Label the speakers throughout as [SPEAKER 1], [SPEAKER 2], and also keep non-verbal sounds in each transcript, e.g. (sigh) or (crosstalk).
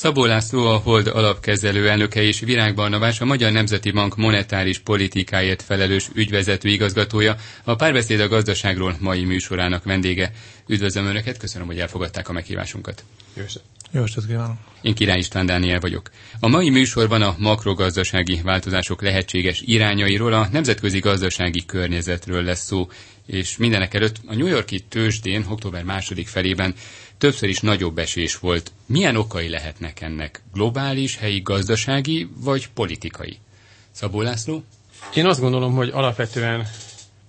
[SPEAKER 1] Szabó László a Hold alapkezelő elnöke és Virág Barnabás a Magyar Nemzeti Bank monetáris politikáért felelős ügyvezető igazgatója, a párbeszéd a gazdaságról mai műsorának vendége. Üdvözlöm Önöket, köszönöm, hogy elfogadták a meghívásunkat.
[SPEAKER 2] Jó estét kívánok!
[SPEAKER 1] Én Király István Dániel vagyok. A mai műsorban a makrogazdasági változások lehetséges irányairól, a nemzetközi gazdasági környezetről lesz szó, és mindenek előtt a New Yorki tőzsdén október második felében többször is nagyobb esés volt. Milyen okai lehetnek ennek? Globális, helyi gazdasági vagy politikai? Szabó László?
[SPEAKER 3] Én azt gondolom, hogy alapvetően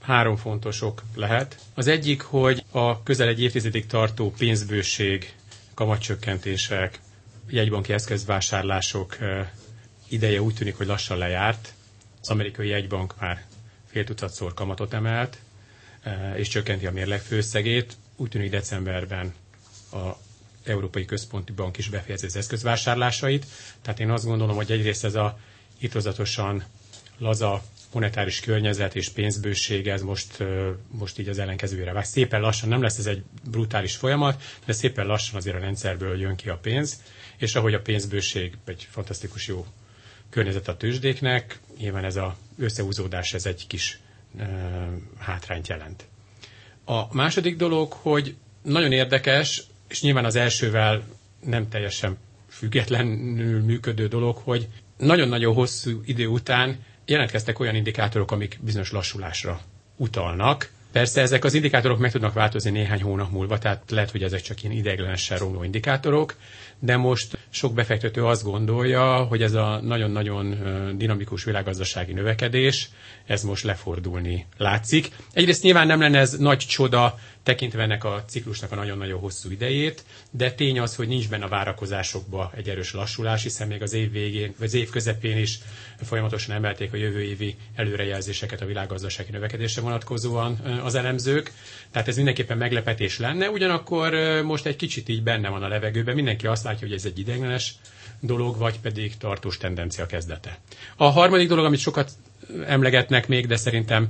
[SPEAKER 3] három fontos ok lehet. Az egyik, hogy a közel egy évtizedig tartó pénzbőség, kamatcsökkentések, jegybanki eszközvásárlások ideje úgy tűnik, hogy lassan lejárt. Az amerikai jegybank már fél tucatszor kamatot emelt, és csökkenti a mérleg főszegét. Úgy tűnik decemberben a Európai Központi Bank is befejezi az eszközvásárlásait. Tehát én azt gondolom, hogy egyrészt ez a itozatosan laza monetáris környezet és pénzbőség, ez most, most így az ellenkezőjére vág. Szépen lassan, nem lesz ez egy brutális folyamat, de szépen lassan azért a rendszerből jön ki a pénz, és ahogy a pénzbőség egy fantasztikus jó környezet a tőzsdéknek, nyilván ez az összehúzódás ez egy kis e, hátrányt jelent. A második dolog, hogy nagyon érdekes, és nyilván az elsővel nem teljesen függetlenül működő dolog, hogy nagyon-nagyon hosszú idő után jelentkeztek olyan indikátorok, amik bizonyos lassulásra utalnak. Persze ezek az indikátorok meg tudnak változni néhány hónap múlva, tehát lehet, hogy ezek csak ilyen ideiglenesen romló indikátorok, de most sok befektető azt gondolja, hogy ez a nagyon-nagyon dinamikus világgazdasági növekedés, ez most lefordulni látszik. Egyrészt nyilván nem lenne ez nagy csoda, tekintve ennek a ciklusnak a nagyon-nagyon hosszú idejét, de tény az, hogy nincs benne a várakozásokba egy erős lassulás, hiszen még az év végén, vagy az év közepén is folyamatosan emelték a jövő évi előrejelzéseket a világgazdasági növekedésre vonatkozóan az elemzők. Tehát ez mindenképpen meglepetés lenne, ugyanakkor most egy kicsit így benne van a levegőben, mindenki azt látja, hogy ez egy ideglenes dolog, vagy pedig tartós tendencia kezdete. A harmadik dolog, amit sokat emlegetnek még, de szerintem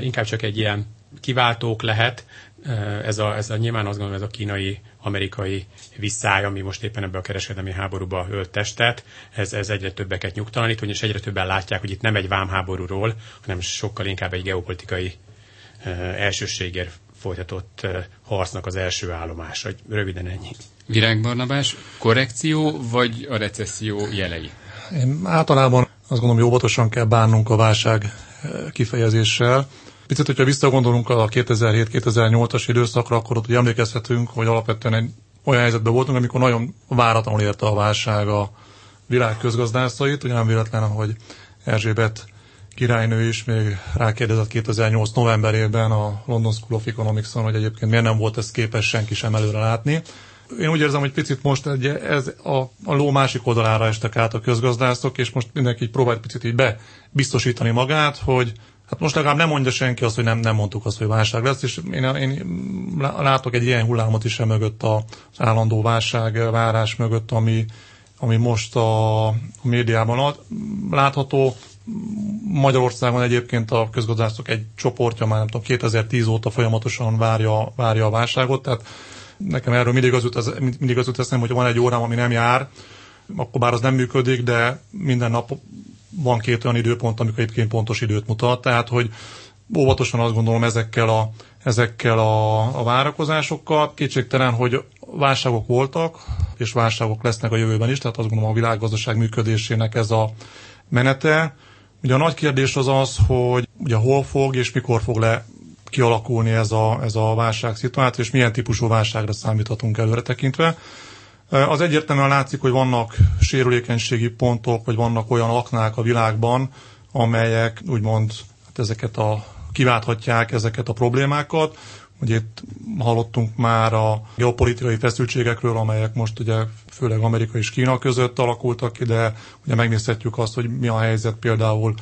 [SPEAKER 3] inkább csak egy ilyen kiváltók lehet, ez a, ez a nyilván azt gondolom, ez a kínai amerikai visszáj, ami most éppen ebbe a kereskedelmi háborúba ölt testet, ez, ez egyre többeket nyugtalanít, és egyre többen látják, hogy itt nem egy vámháborúról, hanem sokkal inkább egy geopolitikai elsőségért folytatott harcnak az első állomás. Röviden ennyi.
[SPEAKER 1] Virág Barnabás, korrekció vagy a recesszió jelei?
[SPEAKER 2] Én általában azt gondolom, hogy óvatosan kell bánnunk a válság kifejezéssel. Picit, hogyha visszagondolunk a 2007-2008-as időszakra, akkor ott ugye emlékezhetünk, hogy alapvetően egy olyan helyzetben voltunk, amikor nagyon váratlanul érte a válság a világ közgazdászait, ugye nem véletlen, hogy Erzsébet királynő is még rákérdezett 2008 novemberében a London School of Economics-on, hogy egyébként miért nem volt ezt képes senki sem előre látni. Én úgy érzem, hogy picit most egy, ez a, a ló másik oldalára estek át a közgazdászok, és most mindenki így próbál picit így bebiztosítani magát, hogy Hát most legalább nem mondja senki azt, hogy nem, nem mondtuk azt, hogy válság lesz, és én, én látok egy ilyen hullámot is mögött az állandó válság várás mögött, ami, ami most a, a médiában látható. Magyarországon egyébként a közgazdászok egy csoportja már nem tudom, 2010 óta folyamatosan várja, várja a válságot, tehát nekem erről mindig az jut, mindig az jut eszem, hogy van egy órám, ami nem jár, akkor bár az nem működik, de minden nap van két olyan időpont, amikor egyébként pontos időt mutat, tehát hogy óvatosan azt gondolom ezekkel a, ezekkel a, a várakozásokkal. Kétségtelen, hogy válságok voltak, és válságok lesznek a jövőben is, tehát azt gondolom a világgazdaság működésének ez a menete. Ugye a nagy kérdés az az, hogy ugye hol fog és mikor fog le kialakulni ez a, ez a válság szituáció, és milyen típusú válságra számíthatunk előre tekintve. Az egyértelműen látszik, hogy vannak sérülékenységi pontok, vagy vannak olyan aknák a világban, amelyek úgymond hát ezeket a, kiválthatják ezeket a problémákat. Ugye itt hallottunk már a geopolitikai feszültségekről, amelyek most ugye főleg Amerika és Kína között alakultak ki, de ugye megnézhetjük azt, hogy mi a helyzet például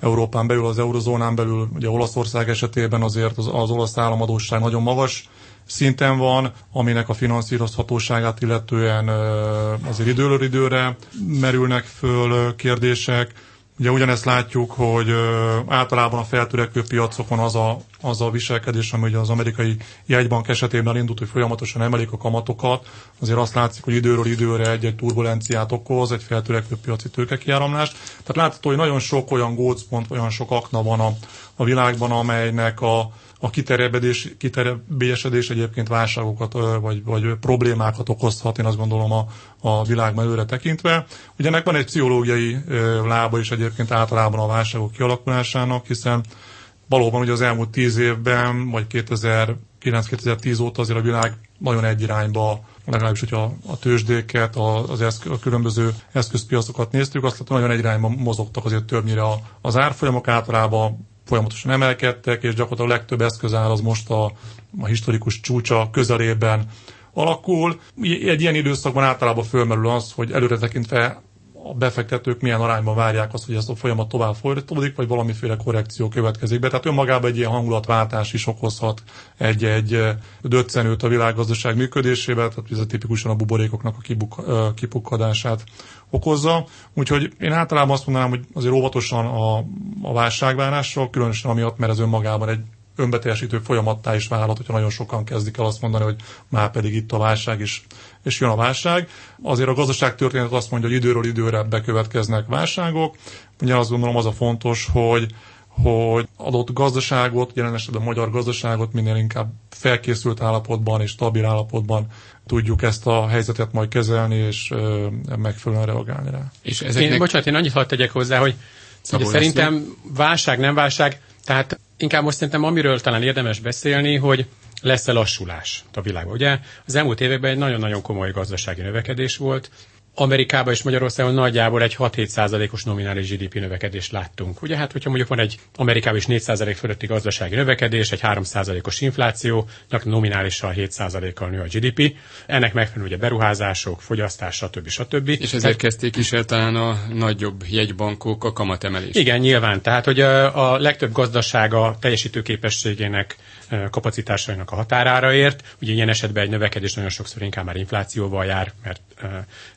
[SPEAKER 2] Európán belül, az eurozónán belül, ugye Olaszország esetében azért az, az olasz államadóság nagyon magas szinten van, aminek a finanszírozhatóságát illetően azért időről időre merülnek föl kérdések. Ugye ugyanezt látjuk, hogy általában a feltörekvő piacokon az a, az a viselkedés, ami ugye az amerikai jegybank esetében indult, hogy folyamatosan emelik a kamatokat, azért azt látszik, hogy időről időre egy-egy turbulenciát okoz, egy feltörekvő piaci tőkekiáramlást. Tehát látható, hogy nagyon sok olyan gócpont, olyan sok akna van a, a világban, amelynek a, a kiterjebedés, kiterjebésedés egyébként válságokat vagy, vagy problémákat okozhat, én azt gondolom a, a világban előre tekintve. Ugye ennek van egy pszichológiai lába is egyébként általában a válságok kialakulásának, hiszen valóban ugye az elmúlt tíz évben, vagy 2009-2010 óta azért a világ nagyon egy irányba, legalábbis, hogyha a tőzsdéket, az eszk- a különböző eszközpiacokat néztük, azt látom, nagyon egy irányba mozogtak azért többnyire az árfolyamok általában folyamatosan emelkedtek, és gyakorlatilag a legtöbb eszközár az most a, a historikus csúcsa közelében alakul. Egy ilyen időszakban általában fölmerül az, hogy előre tekintve a befektetők milyen arányban várják azt, hogy ez a folyamat tovább folytatódik, vagy valamiféle korrekció következik be. Tehát önmagában egy ilyen hangulatváltás is okozhat egy-egy döccenőt a világgazdaság működésébe, tehát ez a tipikusan a buborékoknak a kibuk, kipukkadását okozza. Úgyhogy én általában azt mondanám, hogy azért óvatosan a, a válságvárással, különösen amiatt, mert ez önmagában egy önbeteljesítő folyamattá is válhat, hogyha nagyon sokan kezdik el azt mondani, hogy már pedig itt a válság is, és jön a válság. Azért a gazdaság történet azt mondja, hogy időről időre bekövetkeznek válságok. Ugye azt gondolom az a fontos, hogy hogy adott gazdaságot, jelen esetben a magyar gazdaságot minél inkább felkészült állapotban és stabil állapotban tudjuk ezt a helyzetet majd kezelni, és megfelelően reagálni rá.
[SPEAKER 3] És ezeknek... Én, bocsánat, én annyit hadd tegyek hozzá, hogy ugye szerintem válság, nem válság, tehát inkább most szerintem amiről talán érdemes beszélni, hogy lesz-e lassulás a világban. Ugye az elmúlt években egy nagyon-nagyon komoly gazdasági növekedés volt, Amerikában és Magyarországon nagyjából egy 6-7 százalékos nominális GDP növekedést láttunk. Ugye hát, hogyha mondjuk van egy Amerikában is 4 százalék fölötti gazdasági növekedés, egy 3 százalékos infláció, nominálisan 7 százalékkal nő a GDP. Ennek megfelelően ugye beruházások, fogyasztás, stb. stb.
[SPEAKER 1] És ezért kezdték is el talán a nagyobb jegybankok a kamatemelést.
[SPEAKER 3] Igen, nyilván. Tehát, hogy a, a legtöbb gazdasága teljesítőképességének kapacitásainak a határára ért. Ugye ilyen esetben egy növekedés nagyon sokszor inkább már inflációval jár, mert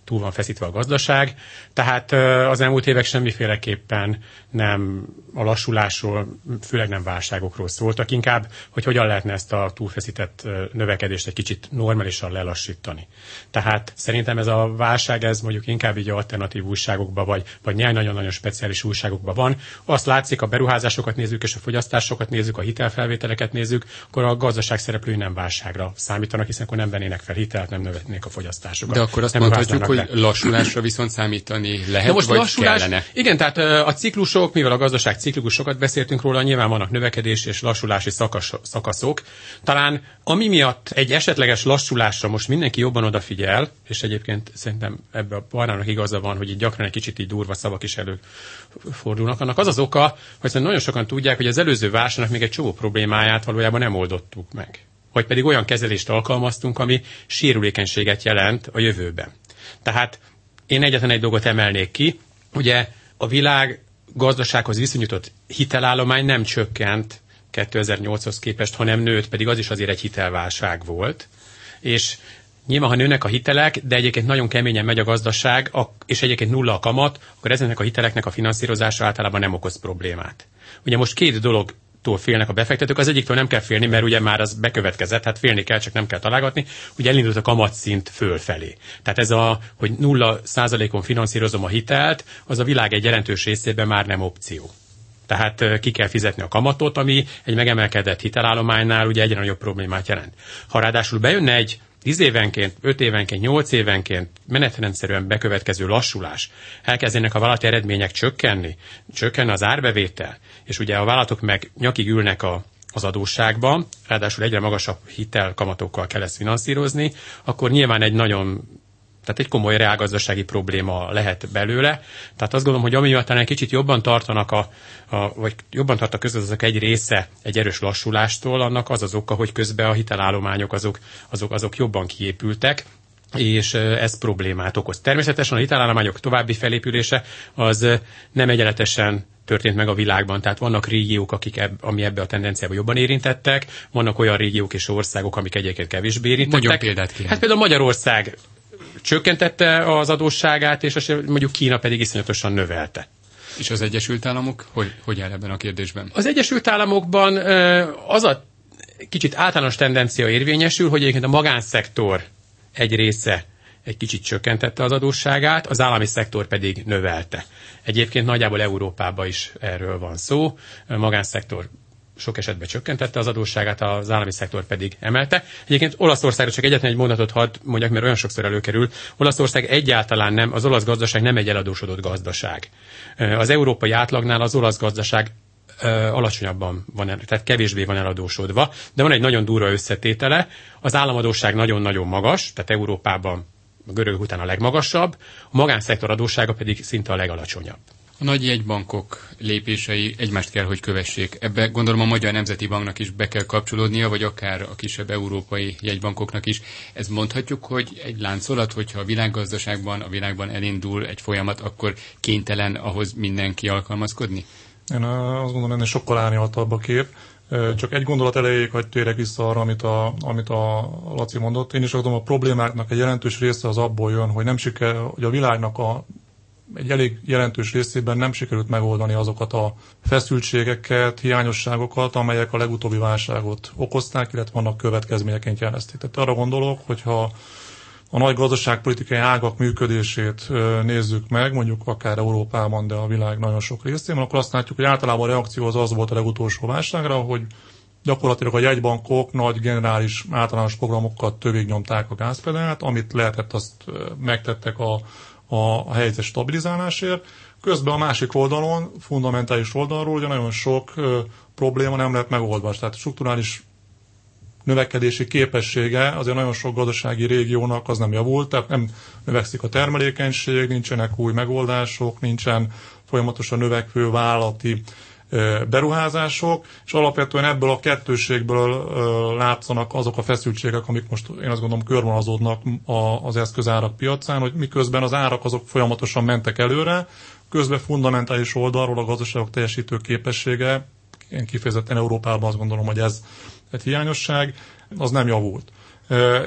[SPEAKER 3] túl van feszítve a gazdaság. Tehát az elmúlt évek semmiféleképpen nem a lassulásról, főleg nem válságokról szóltak, inkább, hogy hogyan lehetne ezt a túlfeszített növekedést egy kicsit normálisan lelassítani. Tehát szerintem ez a válság, ez mondjuk inkább így alternatív újságokban, vagy, vagy nagyon-nagyon speciális újságokban van. Azt látszik, a beruházásokat nézzük, és a fogyasztásokat nézzük, a hitelfelvételeket nézzük, akkor a gazdaság szereplői nem válságra számítanak, hiszen akkor nem vennének fel hitelt, nem növetnék a fogyasztásokat.
[SPEAKER 1] De akkor azt nem mondhatjuk, hogy lassulásra viszont számítani lehet, De most vagy lassulás, kellene?
[SPEAKER 3] Igen, tehát a ciklusok, mivel a gazdaság ciklikusokat beszéltünk róla, nyilván vannak növekedés és lassulási szakas, szakaszok. Talán ami miatt egy esetleges lassulásra most mindenki jobban odafigyel, és egyébként szerintem ebbe a barának igaza van, hogy itt gyakran egy kicsit így durva szavak is előfordulnak, annak az az oka, hogy nagyon sokan tudják, hogy az előző válságnak még egy csomó problémáját valójában nem oldottuk meg vagy pedig olyan kezelést alkalmaztunk, ami sérülékenységet jelent a jövőben. Tehát én egyetlen egy dolgot emelnék ki, ugye a világ gazdasághoz viszonyított hitelállomány nem csökkent 2008-hoz képest, hanem nőtt, pedig az is azért egy hitelválság volt. És nyilván, ha nőnek a hitelek, de egyébként nagyon keményen megy a gazdaság, és egyébként nulla a kamat, akkor ezeknek a hiteleknek a finanszírozása általában nem okoz problémát. Ugye most két dolog tól félnek a befektetők. Az egyiktől nem kell félni, mert ugye már az bekövetkezett, hát félni kell, csak nem kell találgatni. Ugye elindult a kamatszint fölfelé. Tehát ez a, hogy nulla százalékon finanszírozom a hitelt, az a világ egy jelentős részében már nem opció. Tehát ki kell fizetni a kamatot, ami egy megemelkedett hitelállománynál ugye egyre nagyobb problémát jelent. Ha ráadásul bejönne egy 10 évenként, 5 évenként, 8 évenként menetrendszerűen bekövetkező lassulás, elkezdenek a vállalati eredmények csökkenni, csökkenne az árbevétel, és ugye a vállalatok meg nyakig ülnek a, az adósságban, ráadásul egyre magasabb hitelkamatokkal kell ezt finanszírozni, akkor nyilván egy nagyon tehát egy komoly reálgazdasági probléma lehet belőle. Tehát azt gondolom, hogy ami miatt egy kicsit jobban tartanak a, a vagy jobban tart a közgazdaság egy része egy erős lassulástól, annak az az oka, hogy közben a hitelállományok azok, azok, azok jobban kiépültek, és ez problémát okoz. Természetesen a hitelállományok további felépülése az nem egyenletesen történt meg a világban. Tehát vannak régiók, akik ebb, ami ebbe a tendenciába jobban érintettek, vannak olyan régiók és országok, amik egyébként kevésbé érintettek. Nagyon
[SPEAKER 1] példát kérem.
[SPEAKER 3] Hát például Magyarország csökkentette az adósságát, és mondjuk Kína pedig iszonyatosan növelte.
[SPEAKER 1] És az Egyesült Államok hogy, hogy áll ebben a kérdésben?
[SPEAKER 3] Az Egyesült Államokban az a kicsit általános tendencia érvényesül, hogy egyébként a magánszektor egy része egy kicsit csökkentette az adósságát, az állami szektor pedig növelte. Egyébként nagyjából Európában is erről van szó. A magánszektor sok esetben csökkentette az adósságát, az állami szektor pedig emelte. Egyébként Olaszországra csak egyetlen egy mondatot hadd mondjak, mert olyan sokszor előkerül. Olaszország egyáltalán nem, az olasz gazdaság nem egy eladósodott gazdaság. Az európai átlagnál az olasz gazdaság alacsonyabban van, tehát kevésbé van eladósodva, de van egy nagyon durva összetétele. Az államadóság nagyon-nagyon magas, tehát Európában a görög után a legmagasabb, a magánszektor adóssága pedig szinte a legalacsonyabb.
[SPEAKER 1] A nagy jegybankok lépései egymást kell, hogy kövessék. Ebbe gondolom a Magyar Nemzeti Banknak is be kell kapcsolódnia, vagy akár a kisebb európai jegybankoknak is. Ez mondhatjuk, hogy egy láncolat, hogyha a világgazdaságban, a világban elindul egy folyamat, akkor kénytelen ahhoz mindenki alkalmazkodni?
[SPEAKER 2] Én azt gondolom, ennél sokkal árnyaltabb a kép. Csak egy gondolat elejéig, hogy térek vissza arra, amit a, amit a Laci mondott. Én is azt gondolom, a problémáknak egy jelentős része az abból jön, hogy nem siker, hogy a világnak a egy elég jelentős részében nem sikerült megoldani azokat a feszültségeket, hiányosságokat, amelyek a legutóbbi válságot okozták, illetve vannak következményeként jelezték. Tehát arra gondolok, hogyha a nagy gazdaságpolitikai ágak működését nézzük meg, mondjuk akár Európában, de a világ nagyon sok részében, akkor azt látjuk, hogy általában a reakció az az volt a legutolsó válságra, hogy gyakorlatilag a jegybankok nagy generális általános programokat nyomták a gázpedált, amit lehetett, azt megtettek a, a, a helyzet stabilizálásért. Közben a másik oldalon, fundamentális oldalról ugye nagyon sok ö, probléma nem lett megoldva. Tehát strukturális növekedési képessége azért nagyon sok gazdasági régiónak az nem javult, tehát nem növekszik a termelékenység, nincsenek új megoldások, nincsen folyamatosan növekvő vállalati beruházások, és alapvetően ebből a kettőségből látszanak azok a feszültségek, amik most én azt gondolom körvonalazódnak az eszközárak piacán, hogy miközben az árak azok folyamatosan mentek előre, közben fundamentális oldalról a gazdaságok teljesítő képessége, én kifejezetten Európában azt gondolom, hogy ez egy hiányosság, az nem javult.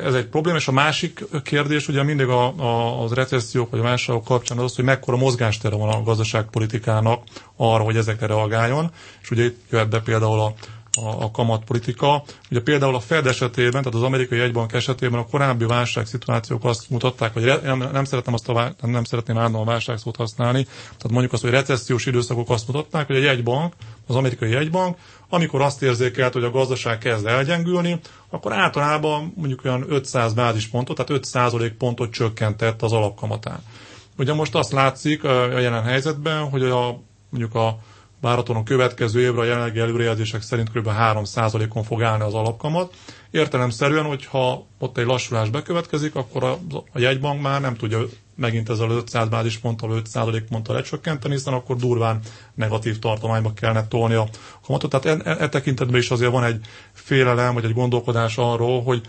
[SPEAKER 2] Ez egy probléma, és a másik kérdés ugye mindig a, a, az recessziók vagy a válságok kapcsán az, hogy mekkora mozgástere van a gazdaságpolitikának arra, hogy ezekre reagáljon, és ugye itt jöhet be például a, a, a kamatpolitika. Ugye például a Fed esetében, tehát az amerikai jegybank esetében a korábbi válságszituációk azt mutatták, hogy re, nem, nem szeretem azt a, nem szeretném állandóan a válságszót használni, tehát mondjuk azt, hogy recessziós időszakok azt mutatták, hogy a jegybank, az amerikai jegybank, amikor azt érzékelt, hogy a gazdaság kezd elgyengülni, akkor általában mondjuk olyan 500 bázispontot, tehát 5 százalék pontot csökkentett az alapkamatán. Ugye most azt látszik a jelen helyzetben, hogy a, mondjuk a várhatóan a következő évre a jelenlegi előrejelzések szerint kb. 3%-on fog állni az alapkamat. Értelemszerűen, hogyha ott egy lassulás bekövetkezik, akkor a, a jegybank már nem tudja megint ezzel az 500 bázisponttal, 5% ponttal lecsökkenteni, hiszen akkor durván negatív tartományba kellene tolni a kamatot. Tehát e, e tekintetben is azért van egy félelem, vagy egy gondolkodás arról, hogy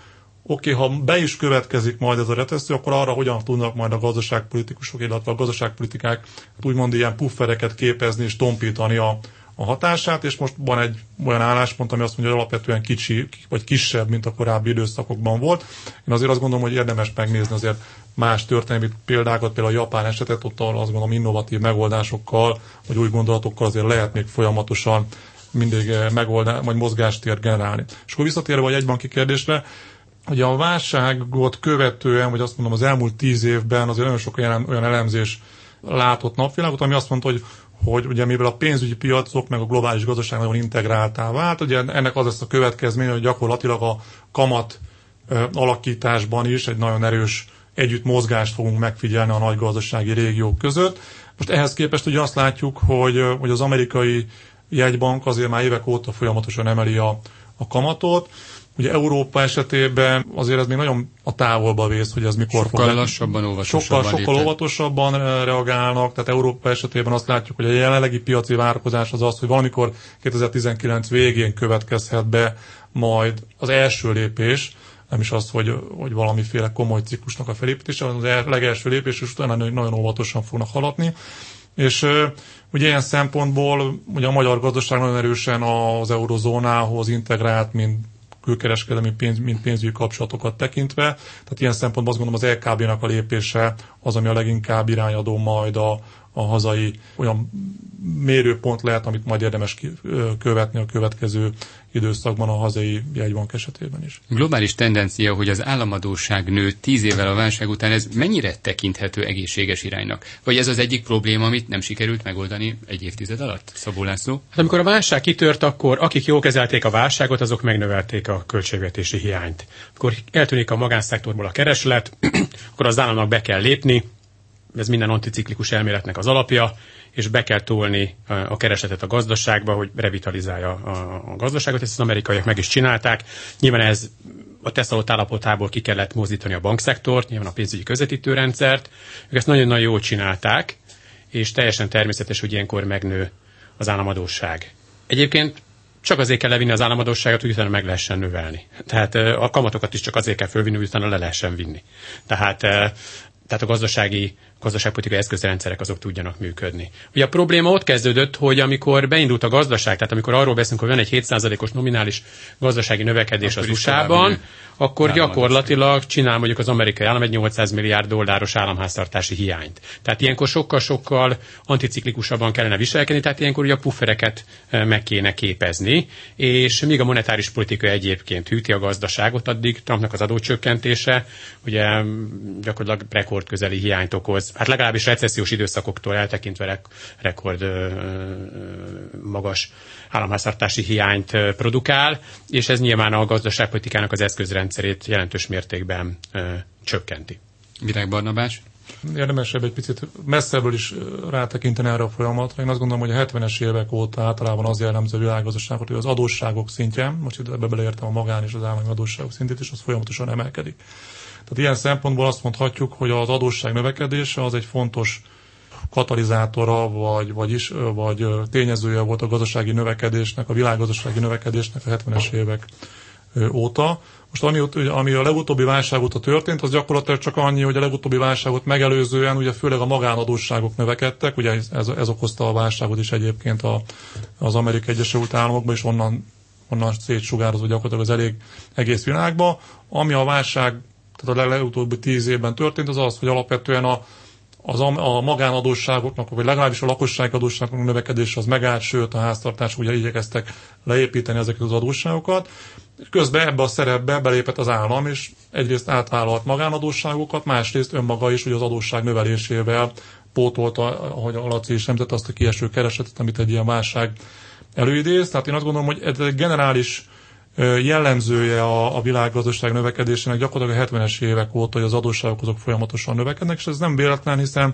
[SPEAKER 2] oké, okay, ha be is következik majd ez a retesztő, akkor arra hogyan tudnak majd a gazdaságpolitikusok, illetve a gazdaságpolitikák úgymond ilyen puffereket képezni és tompítani a, a hatását, és most van egy olyan álláspont, ami azt mondja, hogy alapvetően kicsi, vagy kisebb, mint a korábbi időszakokban volt. Én azért azt gondolom, hogy érdemes megnézni azért más történelmi példákat, például a japán esetet, ott azt gondolom innovatív megoldásokkal, vagy új gondolatokkal azért lehet még folyamatosan mindig megoldás, vagy mozgástért generálni. És akkor visszatérve a jegybanki kérdésre, hogy a válságot követően, vagy azt mondom az elmúlt tíz évben azért nagyon sok olyan, olyan elemzés látott napvilágot, ami azt mondta, hogy hogy ugye mivel a pénzügyi piacok meg a globális gazdaság nagyon integráltá vált, ugye ennek az lesz a következménye, hogy gyakorlatilag a kamat alakításban is egy nagyon erős együtt mozgást fogunk megfigyelni a nagy gazdasági régiók között. Most ehhez képest ugye azt látjuk, hogy, hogy az amerikai jegybank azért már évek óta folyamatosan emeli a, a kamatot, Ugye Európa esetében azért ez még nagyon a távolba vész, hogy ez mikor
[SPEAKER 1] sokkal fog... lassabban, óvatosabban
[SPEAKER 2] Sokkal, sokkal óvatosabban eh, reagálnak, tehát Európa esetében azt látjuk, hogy a jelenlegi piaci várakozás az az, hogy valamikor 2019 végén következhet be majd az első lépés, nem is az, hogy, hogy valamiféle komoly ciklusnak a felépítése, hanem az legelső lépés, és utána nagyon óvatosan fognak haladni. És uh, ugye ilyen szempontból ugye a magyar gazdaság nagyon erősen az eurozónához integrált, mint külkereskedelmi pénz, mint pénzügyi kapcsolatokat tekintve. Tehát ilyen szempontból azt gondolom az LKB-nak a lépése az, ami a leginkább irányadó majd a, a hazai olyan mérőpont lehet, amit majd érdemes követni a következő időszakban a hazai jegybank esetében is.
[SPEAKER 1] Globális tendencia, hogy az államadóság nő tíz évvel a válság után, ez mennyire tekinthető egészséges iránynak? Vagy ez az egyik probléma, amit nem sikerült megoldani egy évtized alatt? Szabó László?
[SPEAKER 3] Hát amikor a válság kitört, akkor akik jól kezelték a válságot, azok megnövelték a költségvetési hiányt. Akkor eltűnik a magánszektorból a kereslet, (clears throat) akkor az államnak be kell lépni, ez minden anticiklikus elméletnek az alapja, és be kell tolni a keresletet a gazdaságba, hogy revitalizálja a gazdaságot. Ezt az amerikaiak meg is csinálták. Nyilván ez a teszalott állapotából ki kellett mozdítani a bankszektort, nyilván a pénzügyi közvetítőrendszert. Ők ezt nagyon-nagyon jól csinálták, és teljesen természetes, hogy ilyenkor megnő az államadóság. Egyébként csak azért kell levinni az államadóságot, hogy utána meg lehessen növelni. Tehát a kamatokat is csak azért kell fölvinni, hogy utána le lehessen vinni. Tehát, tehát a gazdasági gazdaságpolitikai eszközrendszerek azok tudjanak működni. Ugye a probléma ott kezdődött, hogy amikor beindult a gazdaság, tehát amikor arról beszélünk, hogy van egy 7%-os nominális gazdasági növekedés akkor az USA-ban, akkor gyakorlatilag csinál mondjuk az amerikai állam egy 800 milliárd dolláros államháztartási hiányt. Tehát ilyenkor sokkal-sokkal anticiklikusabban kellene viselkedni, tehát ilyenkor ugye a puffereket eh, meg kéne képezni, és míg a monetáris politika egyébként hűti a gazdaságot, addig Trumpnak az adócsökkentése ugye gyakorlatilag rekordközeli hiányt okoz. Hát legalábbis recessziós időszakoktól eltekintve rekord magas államháztartási hiányt produkál, és ez nyilván a gazdaságpolitikának az eszközrendszerét jelentős mértékben csökkenti.
[SPEAKER 1] Virág Barnabás?
[SPEAKER 2] Érdemesebb egy picit messzebből is rátekinteni erre a folyamatra. Én azt gondolom, hogy a 70-es évek óta általában az jellemző a világgazdaságot, hogy az adósságok szintje, most itt ebbe beleértem a magán és az állami adósságok szintét, és az folyamatosan emelkedik. Tehát ilyen szempontból azt mondhatjuk, hogy az adósság növekedése az egy fontos katalizátora, vagy, vagy, is, vagy tényezője volt a gazdasági növekedésnek, a világgazdasági növekedésnek a 70-es évek óta. Most ami, ami a legutóbbi válság óta történt, az gyakorlatilag csak annyi, hogy a legutóbbi válságot megelőzően ugye főleg a magánadósságok növekedtek, ugye ez, ez okozta a válságot is egyébként a, az Amerikai Egyesült Államokban, és onnan, onnan szétsugározva gyakorlatilag az elég egész világba. Ami a válság tehát a legutóbbi tíz évben történt, az az, hogy alapvetően a, az a, a magánadósságoknak, vagy legalábbis a lakossági adósságoknak növekedése az megállt, sőt a háztartások ugye igyekeztek leépíteni ezeket az adósságokat. Közben ebbe a szerepbe belépett az állam, és egyrészt átvállalt magánadósságokat, másrészt önmaga is hogy az adósság növelésével pótolta, ahogy a Laci is említett, azt a kieső keresetet, amit egy ilyen válság előidéz. Tehát én azt gondolom, hogy ez egy generális jellemzője a, a világgazdaság növekedésének gyakorlatilag a 70-es évek óta, hogy az adósságok azok folyamatosan növekednek, és ez nem véletlen, hiszen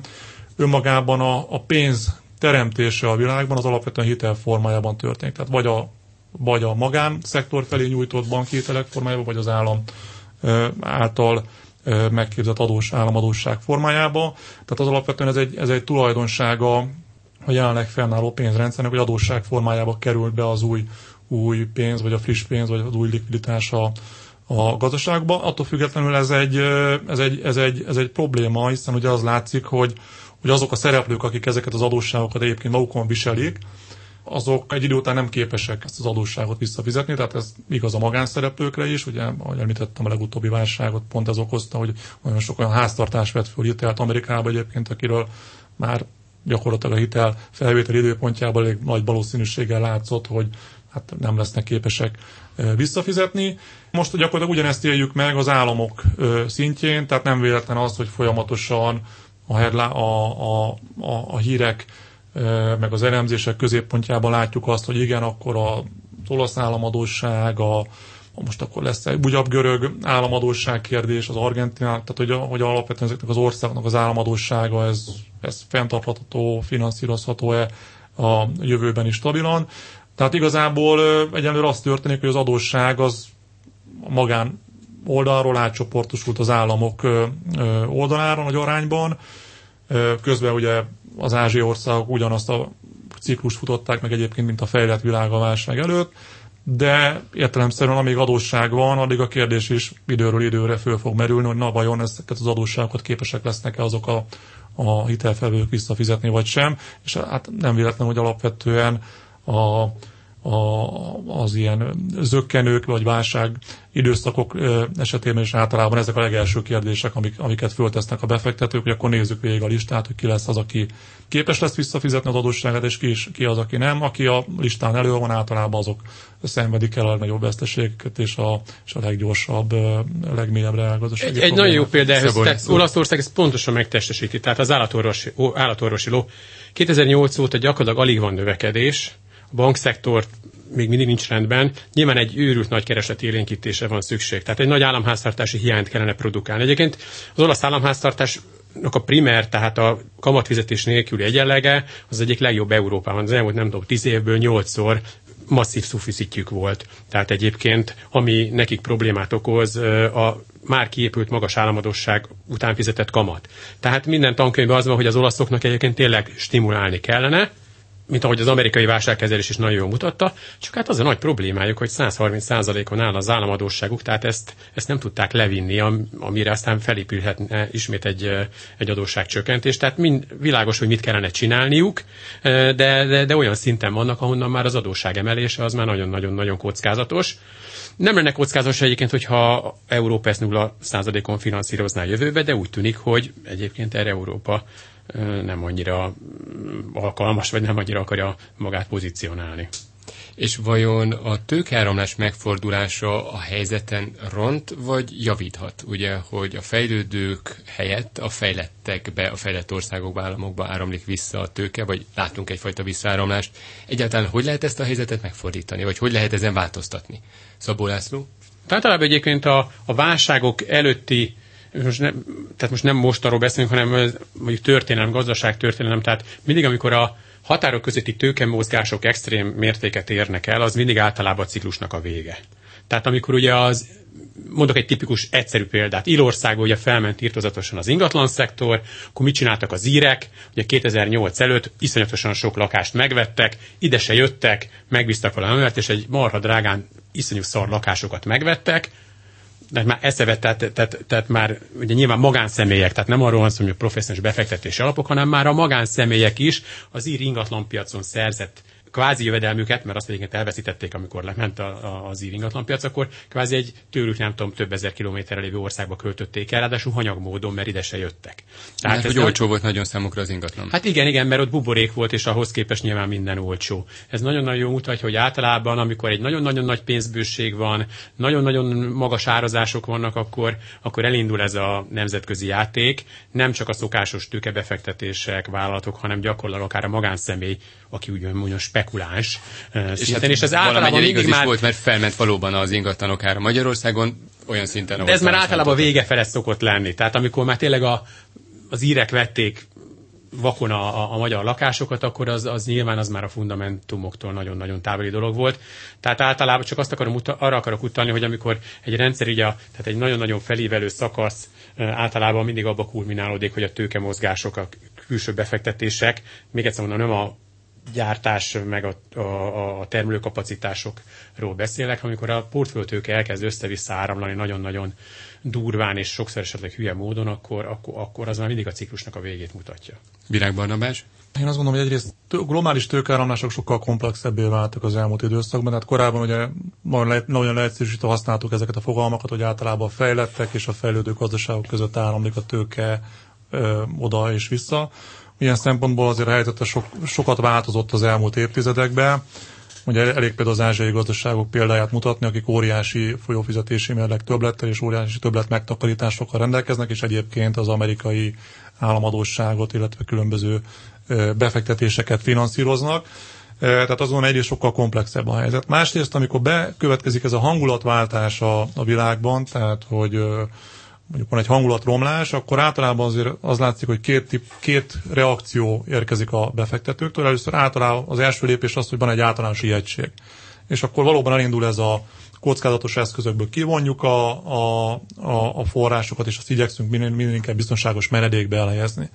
[SPEAKER 2] önmagában a, a pénz teremtése a világban az alapvetően hitel formájában történik. Tehát vagy a, vagy a magánszektor felé nyújtott banki hitelek formájában, vagy az állam által megképzett adós, államadóság formájában. Tehát az alapvetően ez egy, ez egy tulajdonsága a jelenleg fennálló pénzrendszernek, hogy adósság formájába került be az új új pénz, vagy a friss pénz, vagy az új likviditás a, a gazdaságba. Attól függetlenül ez egy, ez, egy, ez, egy, ez egy probléma, hiszen ugye az látszik, hogy, hogy azok a szereplők, akik ezeket az adósságokat egyébként magukon viselik, azok egy idő után nem képesek ezt az adósságot visszafizetni, tehát ez igaz a magánszereplőkre is, ugye, ahogy említettem a legutóbbi válságot, pont ez okozta, hogy nagyon sok olyan háztartás vett föl hitelt Amerikába egyébként, akiről már gyakorlatilag a hitel felvétel időpontjában elég nagy valószínűséggel látszott, hogy hát nem lesznek képesek visszafizetni. Most gyakorlatilag ugyanezt éljük meg az államok szintjén, tehát nem véletlen az, hogy folyamatosan a, a, a, a, a hírek meg az elemzések középpontjában látjuk azt, hogy igen, akkor az olasz államadóság, a, most akkor lesz egy újabb görög államadóság kérdés, az argentin, tehát hogy, hogy alapvetően ezeknek az országnak az államadósága, ez, ez fenntartható, finanszírozható-e a jövőben is stabilan. Tehát igazából egyenlőre az történik, hogy az adósság az a magán oldalról átcsoportosult az államok oldalára nagy arányban. Közben ugye az ázsiai országok ugyanazt a ciklus futották meg egyébként, mint a fejlett világ a válság előtt, de értelemszerűen amíg adósság van, addig a kérdés is időről időre föl fog merülni, hogy na vajon ezeket az adósságokat képesek lesznek-e azok a, a hitelfelvők visszafizetni, vagy sem. És hát nem véletlen, hogy alapvetően a a, az ilyen zöggenők vagy válság időszakok esetében is általában ezek a legelső kérdések, amik, amiket föltesznek a befektetők, hogy akkor nézzük végig a listát, hogy ki lesz az, aki képes lesz visszafizetni az adósságát, és ki, is, ki az, aki nem. Aki a listán elő van, általában azok szenvedik el a nagyobb veszteségeket és a, és a leggyorsabb, legmélyebbre gazdasági
[SPEAKER 3] Egy, egy nagyon jó példa ehhez, Olaszország ezt pontosan megtestesíti, tehát az állatorvosi, állatorvosi ló. 2008 óta gyakorlatilag alig van növekedés, a bankszektor még mindig nincs rendben, nyilván egy őrült nagy kereslet élénkítése van szükség. Tehát egy nagy államháztartási hiányt kellene produkálni. Egyébként az olasz államháztartás a primer, tehát a kamatfizetés nélküli egyenlege az egyik legjobb Európában. Az elmúlt nem tudom, tíz évből nyolcszor masszív szuficitjük volt. Tehát egyébként, ami nekik problémát okoz, a már kiépült magas államadosság után fizetett kamat. Tehát minden tankönyvben az van, hogy az olaszoknak egyébként tényleg stimulálni kellene, mint ahogy az amerikai válságkezelés is nagyon jól mutatta, csak hát az a nagy problémájuk, hogy 130%-on áll az államadóságuk, tehát ezt, ezt nem tudták levinni, amire aztán felépülhetne ismét egy, egy adósságcsökkentés. Tehát mind, világos, hogy mit kellene csinálniuk, de, de, de olyan szinten vannak, ahonnan már az adósság emelése az már nagyon-nagyon-nagyon kockázatos. Nem lenne kockázatos egyébként, hogyha Európa ezt 0%-on finanszírozná a jövőbe, de úgy tűnik, hogy egyébként erre Európa nem annyira alkalmas, vagy nem annyira akarja magát pozícionálni.
[SPEAKER 1] És vajon a tőkeáramlás megfordulása a helyzeten ront, vagy javíthat? Ugye, hogy a fejlődők helyett a fejlettekbe, a fejlett országokba, államokba áramlik vissza a tőke, vagy látunk egyfajta visszaáramlást. Egyáltalán hogy lehet ezt a helyzetet megfordítani, vagy hogy lehet ezen változtatni? Szabó László?
[SPEAKER 3] Tehát általában egyébként a, a válságok előtti most nem, tehát most nem most arról beszélünk, hanem mondjuk történelem, gazdaság történelem, tehát mindig, amikor a határok közötti tőkemozgások extrém mértéket érnek el, az mindig általában a ciklusnak a vége. Tehát amikor ugye az mondok egy tipikus egyszerű példát. Írországban ugye felment írtozatosan az ingatlan szektor, akkor mit csináltak az írek? Ugye 2008 előtt iszonyatosan sok lakást megvettek, ide se jöttek, megbíztak valami és egy marha drágán iszonyú szar lakásokat megvettek, de már eszevet, tehát, tehát, tehát már ugye nyilván magánszemélyek, tehát nem arról van szó, hogy professzionális befektetési alapok, hanem már a magánszemélyek is az ír ingatlanpiacon szerzett kvázi jövedelmüket, mert azt egyébként elveszítették, amikor lement a, a, az ingatlanpiac, akkor kvázi egy tőlük nem tudom, több ezer kilométerre lévő országba költötték el, ráadásul hanyag módon, mert ide se jöttek.
[SPEAKER 1] Tehát mert hogy olcsó volt nagyon számukra az ingatlan.
[SPEAKER 3] Hát igen, igen, mert ott buborék volt, és ahhoz képest nyilván minden olcsó. Ez nagyon-nagyon mutatja, hogy általában, amikor egy nagyon-nagyon nagy pénzbőség van, nagyon-nagyon magas árazások vannak, akkor, akkor elindul ez a nemzetközi játék, nem csak a szokásos tőkebefektetések, vállalatok, hanem gyakorlatilag akár a magánszemély, aki úgy mondja, spekuláns
[SPEAKER 1] és szinten, hát és ez általában mindig már... volt, mert felment valóban az ingatlanok ára Magyarországon, olyan szinten,
[SPEAKER 3] ahol ez már általában vége felett szokott lenni. Tehát amikor már tényleg a, az írek vették vakon a, a, a magyar lakásokat, akkor az, az nyilván az már a fundamentumoktól nagyon-nagyon távoli dolog volt. Tehát általában csak azt akarom, arra akarok utalni, hogy amikor egy rendszer így a, tehát egy nagyon-nagyon felívelő szakasz általában mindig abba kulminálódik, hogy a tőkemozgások, a külső befektetések, még egyszer mondom, nem a gyártás, meg a, a, a termelőkapacitásokról beszélek, amikor a portfóliótőke elkezd össze-vissza áramlani nagyon-nagyon durván és sokszor esetleg hülye módon, akkor, akkor, akkor az már mindig a ciklusnak a végét mutatja.
[SPEAKER 1] Virág Barnabás?
[SPEAKER 2] Én azt gondolom, hogy egyrészt globális tőkeáramlások sokkal komplexebbé váltak az elmúlt időszakban. Hát korábban ugye nagyon leegyszerűsítve használtuk ezeket a fogalmakat, hogy általában a fejlettek és a fejlődő gazdaságok között áramlik a tőke ö, oda és vissza. Ilyen szempontból azért a helyzete sok, sokat változott az elmúlt évtizedekben. Ugye elég például az ázsiai gazdaságok példáját mutatni, akik óriási folyófizetési mérleg többlettel és óriási többlet megtakarításokkal rendelkeznek, és egyébként az amerikai államadóságot, illetve különböző befektetéseket finanszíroznak. Tehát azon egyrészt sokkal komplexebb a helyzet. Másrészt, amikor bekövetkezik ez a hangulatváltás a, a világban, tehát hogy mondjuk van egy hangulatromlás, akkor általában azért az látszik, hogy két, tip, két reakció érkezik a befektetőktől. Először általában az első lépés az, hogy van egy általános ijegység. És akkor valóban elindul ez a kockázatos eszközökből kivonjuk a, a, a, a forrásokat, és azt igyekszünk minél, minél inkább biztonságos meredékbe elhelyezni.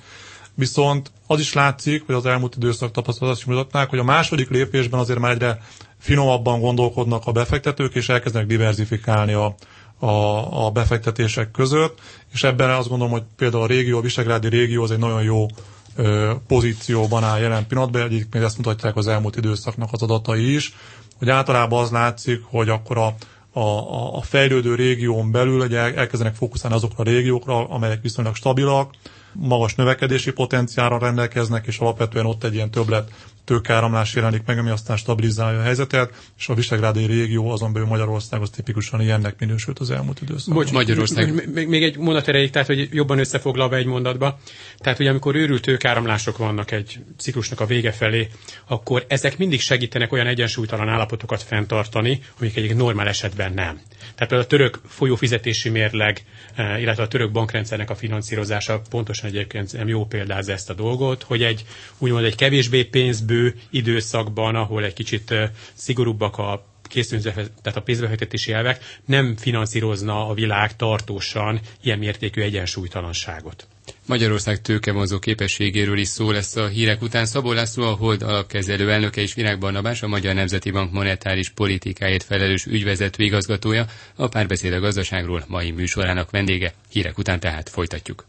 [SPEAKER 2] Viszont az is látszik, hogy az elmúlt időszak tapasztalatot is mutatnák, hogy a második lépésben azért már egyre finomabban gondolkodnak a befektetők, és elkezdenek diversifikálni a, a, a befektetések között, és ebben azt gondolom, hogy például a régió, a Visegrádi régió az egy nagyon jó ö, pozícióban áll jelen pillanatban, egyébként ezt mutatják az elmúlt időszaknak az adatai is, hogy általában az látszik, hogy akkor a, a, a fejlődő régión belül ugye elkezdenek fókuszálni azokra a régiókra, amelyek viszonylag stabilak, magas növekedési potenciálra rendelkeznek, és alapvetően ott egy ilyen többlet tőkáramlás jelenik meg, ami aztán stabilizálja a helyzetet, és a Visegrádi régió azon belül Magyarország az tipikusan ilyennek minősült az elmúlt időszakban.
[SPEAKER 3] Bocs, Magyarország. Még, még egy mondat erejéig, tehát hogy jobban összefoglalva egy mondatba. Tehát, hogy amikor őrült tőkáramlások vannak egy ciklusnak a vége felé, akkor ezek mindig segítenek olyan egyensúlytalan állapotokat fenntartani, amik egyik normál esetben nem. Tehát például a török folyófizetési mérleg, eh, illetve a török bankrendszernek a finanszírozása pontosan egyébként nem jó példáz ezt a dolgot, hogy egy úgymond egy kevésbé pénzbő időszakban, ahol egy kicsit eh, szigorúbbak a tehát a pénzbefektetési elvek nem finanszírozna a világ tartósan ilyen mértékű egyensúlytalanságot.
[SPEAKER 1] Magyarország tőkevonzó képességéről is szó lesz a hírek után. Szabó László, a Hold alapkezelő elnöke és Virág Barnabás, a Magyar Nemzeti Bank monetáris politikáért felelős ügyvezető igazgatója, a párbeszéd a gazdaságról mai műsorának vendége. Hírek után tehát folytatjuk.